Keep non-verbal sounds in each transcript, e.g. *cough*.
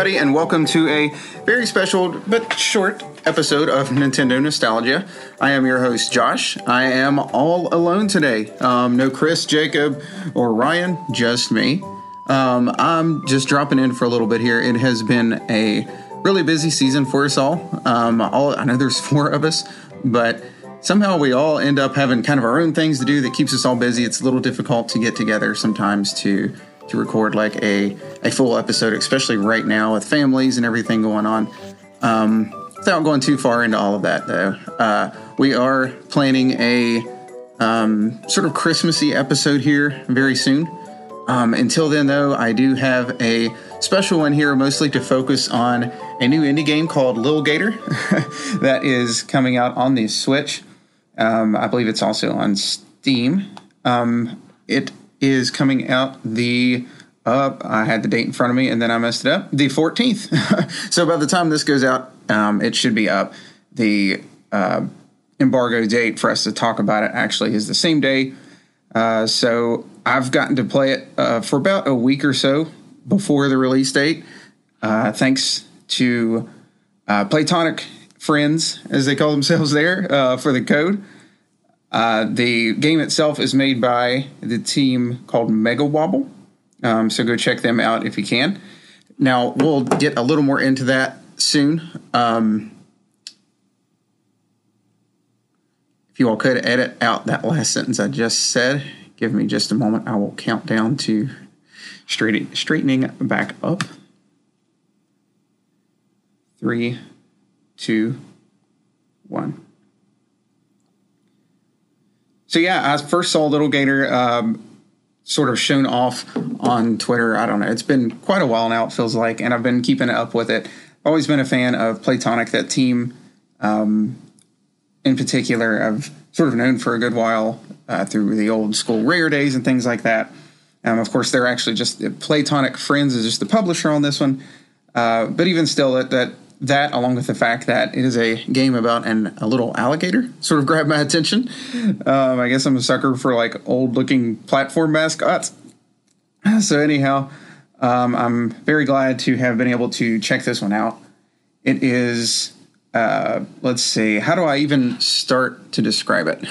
Everybody, and welcome to a very special but short episode of Nintendo Nostalgia. I am your host, Josh. I am all alone today. Um, no Chris, Jacob, or Ryan, just me. Um, I'm just dropping in for a little bit here. It has been a really busy season for us all. Um, all I know there's *laughs* four of us, but somehow we all end up having kind of our own things to do that keeps us all busy. It's a little difficult to get together sometimes to to record like a, a full episode, especially right now with families and everything going on. Um, without going too far into all of that, though, uh, we are planning a um, sort of Christmassy episode here very soon. Um, until then, though, I do have a special one here, mostly to focus on a new indie game called Lil Gator *laughs* that is coming out on the Switch. Um, I believe it's also on Steam. Um, it is coming out the uh, I had the date in front of me and then I messed it up. The 14th. *laughs* so by the time this goes out, um, it should be up. The uh, embargo date for us to talk about it actually is the same day. Uh, so I've gotten to play it uh, for about a week or so before the release date. Uh, thanks to uh, Playtonic Friends, as they call themselves there, for the code. Uh, the game itself is made by the team called Mega Wobble. Um, so go check them out if you can. Now, we'll get a little more into that soon. Um, if you all could edit out that last sentence I just said, give me just a moment. I will count down to straight, straightening back up. Three, two, one. So yeah, I first saw Little Gator um, sort of shown off on Twitter. I don't know. It's been quite a while now. It feels like, and I've been keeping up with it. Always been a fan of Playtonic, that team um, in particular. I've sort of known for a good while uh, through the old school rare days and things like that. Um, of course, they're actually just Playtonic Friends is just the publisher on this one. Uh, but even still, that that that, along with the fact that it is a game about an, a little alligator, sort of grabbed my attention. Um, I guess I'm a sucker for like old looking platform mascots. *sighs* So, anyhow, um, I'm very glad to have been able to check this one out. It is, uh, let's see, how do I even start to describe it? *laughs*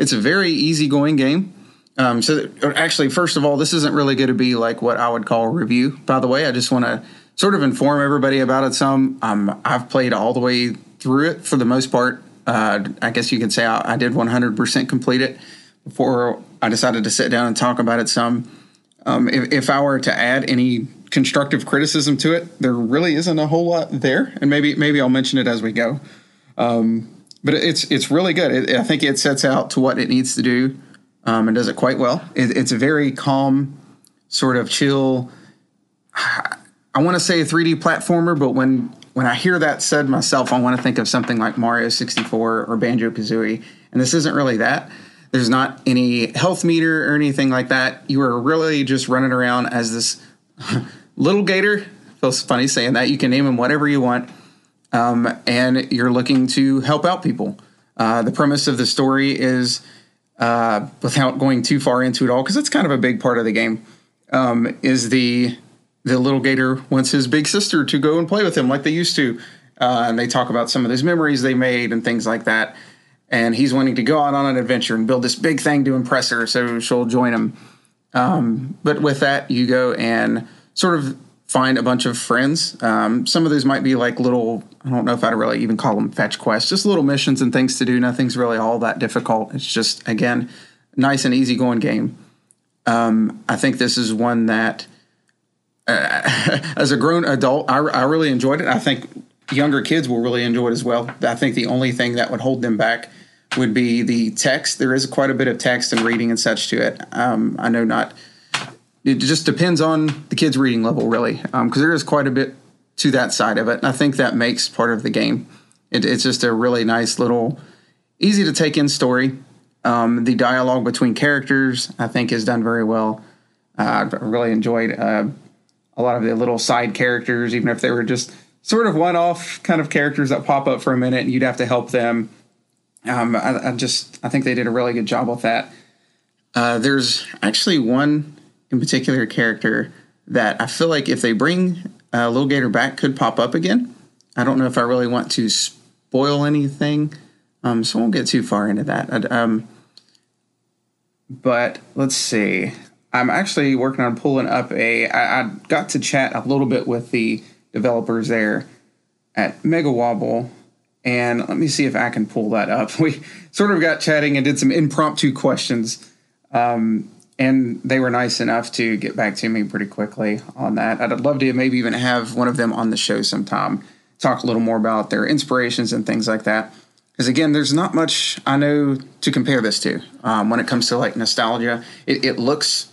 it's a very easygoing game. Um, so, actually, first of all, this isn't really going to be like what I would call a review, by the way. I just want to sort of inform everybody about it some. Um, I've played all the way through it for the most part. Uh, I guess you could say I, I, did 100% complete it before I decided to sit down and talk about it some. Um, if, if, I were to add any constructive criticism to it, there really isn't a whole lot there, and maybe maybe I'll mention it as we go. Um, but it's it's really good. It, I think it sets out to what it needs to do um, and does it quite well. It, it's a very calm, sort of chill. I want to say a 3D platformer, but when when I hear that said myself, I want to think of something like Mario 64 or Banjo Kazooie, and this isn't really that. There's not any health meter or anything like that. You are really just running around as this *laughs* little gator. Feels funny saying that. You can name him whatever you want, um, and you're looking to help out people. Uh, the premise of the story is, uh, without going too far into it all, because it's kind of a big part of the game, um, is the the little gator wants his big sister to go and play with him like they used to. Uh, and they talk about some of those memories they made and things like that. And he's wanting to go out on an adventure and build this big thing to impress her, so she'll join him. Um, but with that, you go and sort of find a bunch of friends. Um, some of those might be like little, I don't know if I'd really even call them fetch quests, just little missions and things to do. Nothing's really all that difficult. It's just, again, nice and easy going game. Um, I think this is one that uh, *laughs* as a grown adult, I, I really enjoyed it. I think younger kids will really enjoy it as well. I think the only thing that would hold them back would be the text. There is quite a bit of text and reading and such to it. Um, I know not it just depends on the kid's reading level, really, because um, there is quite a bit to that side of it. And I think that makes part of the game. It, it's just a really nice little, easy to take in story. Um, the dialogue between characters, I think, is done very well. Uh, I really enjoyed uh, a lot of the little side characters, even if they were just sort of one-off kind of characters that pop up for a minute, and you'd have to help them. Um, I, I, just I think they did a really good job with that. Uh, there's actually one in particular character that I feel like if they bring uh, Little Gator back, could pop up again. I don't know if I really want to spoil anything, um, so I won't get too far into that. Um, but let's see. I'm actually working on pulling up a. I, I got to chat a little bit with the developers there at Mega Wobble. And let me see if I can pull that up. *laughs* We sort of got chatting and did some impromptu questions. Um, and they were nice enough to get back to me pretty quickly on that. I'd love to maybe even have one of them on the show sometime, talk a little more about their inspirations and things like that. Because again, there's not much I know to compare this to um, when it comes to like nostalgia. It, it looks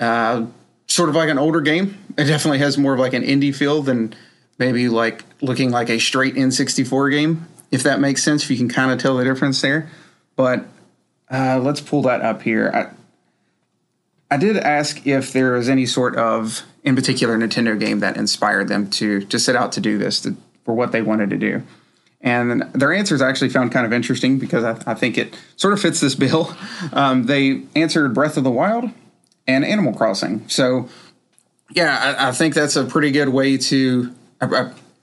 uh, sort of like an older game. It definitely has more of like an indie feel than maybe like looking like a straight N64 game, if that makes sense. If you can kind of tell the difference there. But uh, let's pull that up here. I, I did ask if there was any sort of, in particular, Nintendo game that inspired them to to set out to do this to, for what they wanted to do. And their answers I actually found kind of interesting because I, I think it sort of fits this bill. *laughs* Um, they answered Breath of the Wild, and Animal Crossing. So, yeah, I, I think that's a pretty good way to.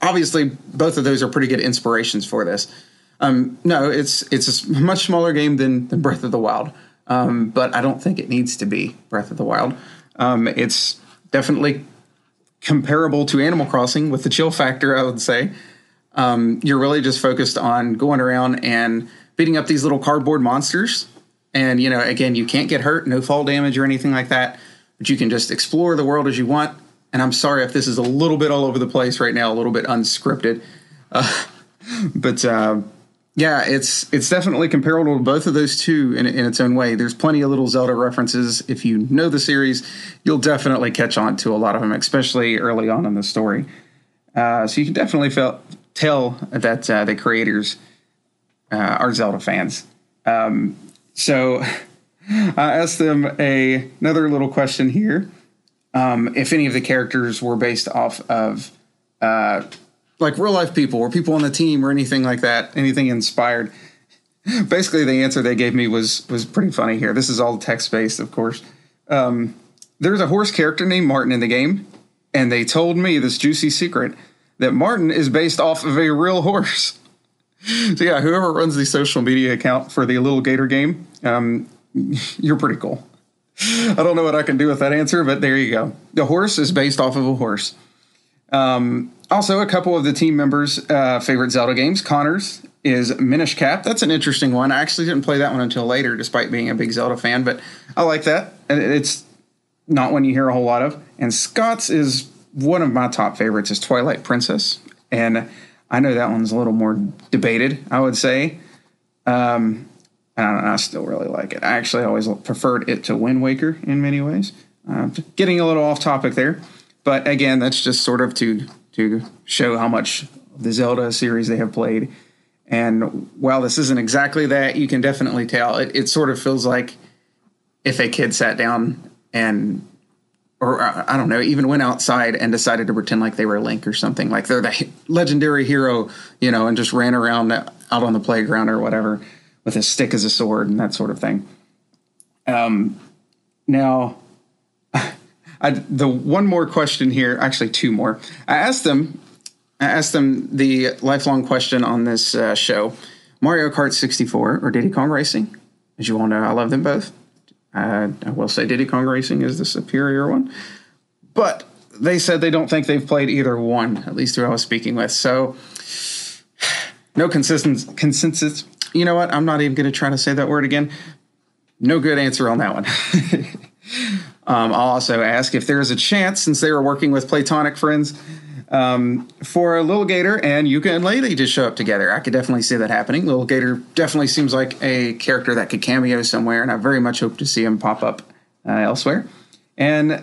Obviously, both of those are pretty good inspirations for this. Um, no, it's it's a much smaller game than, than Breath of the Wild, um, but I don't think it needs to be Breath of the Wild. Um, it's definitely comparable to Animal Crossing with the chill factor. I would say um, you're really just focused on going around and beating up these little cardboard monsters and, you know, again, you can't get hurt, no fall damage or anything like that, but you can just explore the world as you want. And I'm sorry if this is a little bit all over the place right now, a little bit unscripted. Uh, *laughs* but uh, yeah, it's it's definitely comparable to both of those two in, in its own way. There's plenty of little Zelda references. If you know the series, you'll definitely catch on to a lot of them, especially early on in the story. Uh, so you can definitely feel, tell that uh, the creators uh, are Zelda fans. Um, so I asked them a, another little question here. Um, if any of the characters were based off of uh, like real life people or people on the team or anything like that, anything inspired. Basically, the answer they gave me was was pretty funny here. This is all text based, of course. Um, there's a horse character named Martin in the game, and they told me this juicy secret that Martin is based off of a real horse so yeah, whoever runs the social media account for the Little Gator game, um, *laughs* you're pretty cool. I don't know what I can do with that answer, but there you go. The horse is based off of a horse. Um, also, a couple of the team members' uh, favorite Zelda games. Connor's is Minish Cap. That's an interesting one. I actually didn't play that one until later, despite being a big Zelda fan, but I like that. It's not one you hear a whole lot of. And Scott's is one of my top favorites. Is Twilight Princess, and I know that one's a little more debated, I would say. Um, I, I, still really like it. I actually always preferred it to Wind Waker in many ways. Uh, getting a little off topic there, but again, that's just sort of to to show how much the Zelda series they have played. And while this isn't exactly that, you can definitely tell it, it sort of feels like if a kid sat down and or uh, I don't know, even went outside and decided to pretend like they were Link or something, like they're the legendary hero, you know, and just ran around out on the playground or whatever with a stick as a sword and that sort of thing. Um, now, *laughs* I, the one more question here, actually two more. I asked them, I asked them the lifelong question on this uh, show: Mario Kart 64 or Diddy Kong Racing. As you all know, I love them both. Uh, I will say Diddy Kong Racing is the superior one, but they said they don't think they've played either one, at least who I was speaking with. So, *sighs* no consistent consensus. You know what? I'm not even going to try to say that word again. No good answer on that one. *laughs* um, I'll also ask if there is a chance, since they were working with Playtonic Friends, um, for Little Gator and Yooka and Laylee to show up together. I could definitely see that happening. Little Gator definitely seems like a character that could cameo somewhere, and I very much hope to see him pop up uh, elsewhere. And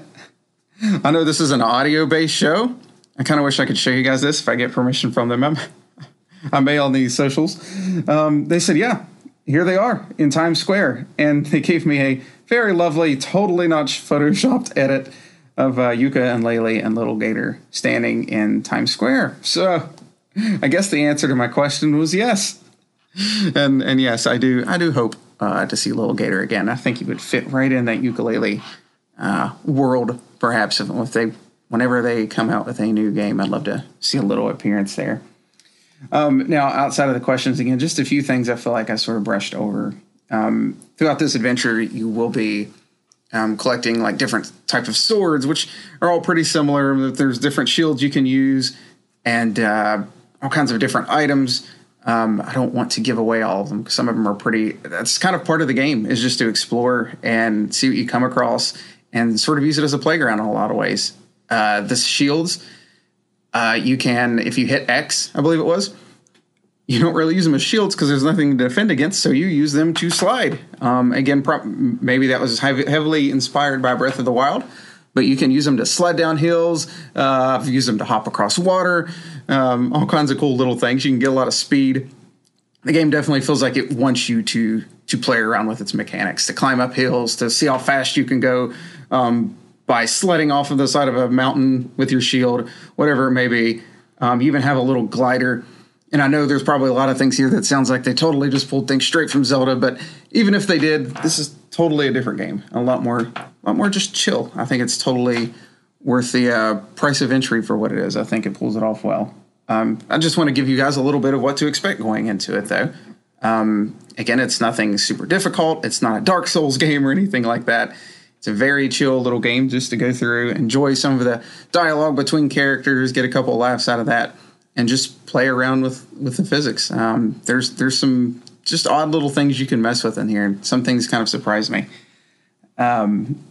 I know this is an audio based show. I kind of wish I could show you guys this if I get permission from them. I'm, *laughs* I may on these socials. Um, they said, yeah, here they are in Times Square. And they gave me a very lovely, totally not photoshopped edit of uh, Yooka and Laylee and Little Gator standing in Times Square. So I guess the answer to my question was yes. And and yes, I do I do hope uh, to see Little Gator again. I think he would fit right in that Yooka-Laylee uh, world, perhaps if, if they whenever they come out with a new game. I'd love to see a little appearance there. Um, now, outside of the questions, again, just a few things I feel like I sort of brushed over. Um, throughout this adventure, you will be um, collecting like different type of swords, which are all pretty similar. There's different shields you can use, and uh, all kinds of different items. Um, I don't want to give away all of them because some of them are pretty. That's kind of part of the game is just to explore and see what you come across and sort of use it as a playground in a lot of ways. Uh, the shields, uh, you can if you hit X, I believe it was. You don't really use them as shields because there's nothing to defend against, so you use them to slide. Um, again, pro- maybe that was heavily inspired by Breath of the Wild, but you can use them to slide down hills, uh, use them to hop across water, um, all kinds of cool little things. You can get a lot of speed. The game definitely feels like it wants you to to play around with its mechanics, to climb up hills, to see how fast you can go um, by sledding off of the side of a mountain with your shield, whatever it may be. Um, you even have a little glider. And I know there's probably a lot of things here that sounds like they totally just pulled things straight from Zelda, but even if they did, this is totally a different game. A lot more, a lot more just chill. I think it's totally worth the uh, price of entry for what it is. I think it pulls it off well. Um, I just want to give you guys a little bit of what to expect going into it, though. Um, again, it's nothing super difficult. It's not a Dark Souls *laughs* game or anything like that. It's a very chill little game just to go through, enjoy some of the dialogue between characters, get a couple laughs out of that, and just play around with with the physics. Um, there's there's some just odd little things you can mess with in here. Some things kind of surprise me. Um,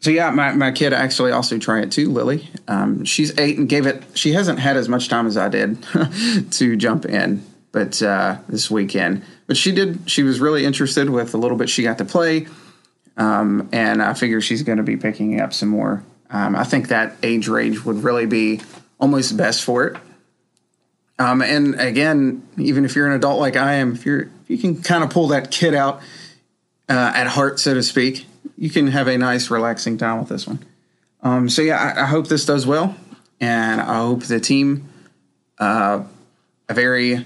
so yeah, my, my kid actually also tried it too, Lily. Um, she's eight and gave it. She hasn't had as much time as I did *laughs* to jump in, but uh, this weekend. But she did. She was really interested with a little bit she got to play, um, and I figure she's going to be picking up some more. Um, I think that age range would really be almost best for it. Um, and again, even if you're an adult like I am, if you're you can kind of pull that kid out uh, at heart, so to speak, you can have a nice, relaxing time with this one. Um, so yeah, I, I, hope this does well, and I hope the team uh, a very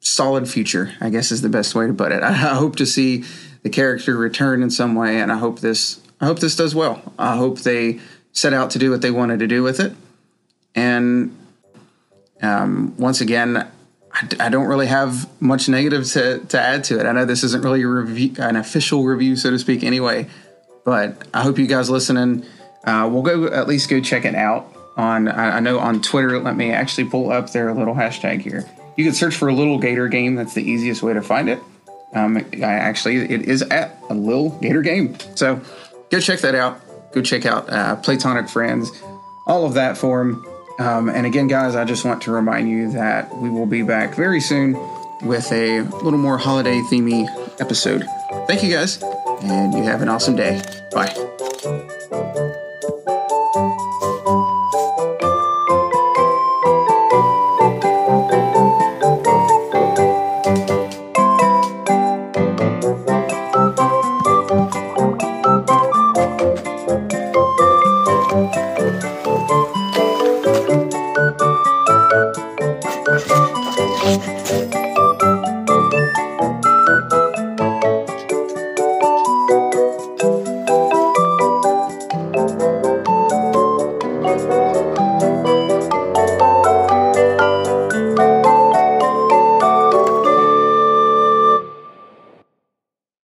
solid future. I guess is the best way to put it. I, *laughs* I hope to see the character return in some way, and I hope this. I hope this does well. I hope they set out to do what they wanted to do with it, and um, once again, I, don't really have much negative to, to add to it. I know this isn't really review, an official review, so to speak, anyway. But I hope you guys listening. Uh, we'll go at least go check it out on. I, I know on Twitter. Let me actually pull up their little hashtag here. You can search for a little Gator game. That's the easiest way to find it. Um, I actually, it is at a little Gator game. So go check that out. Go check out uh, Playtonic Friends, all of that for them. Um, and again, guys, I just want to remind you that we will be back very soon with a little more holiday themey episode. Thank you guys, and you have an awesome day. Bye.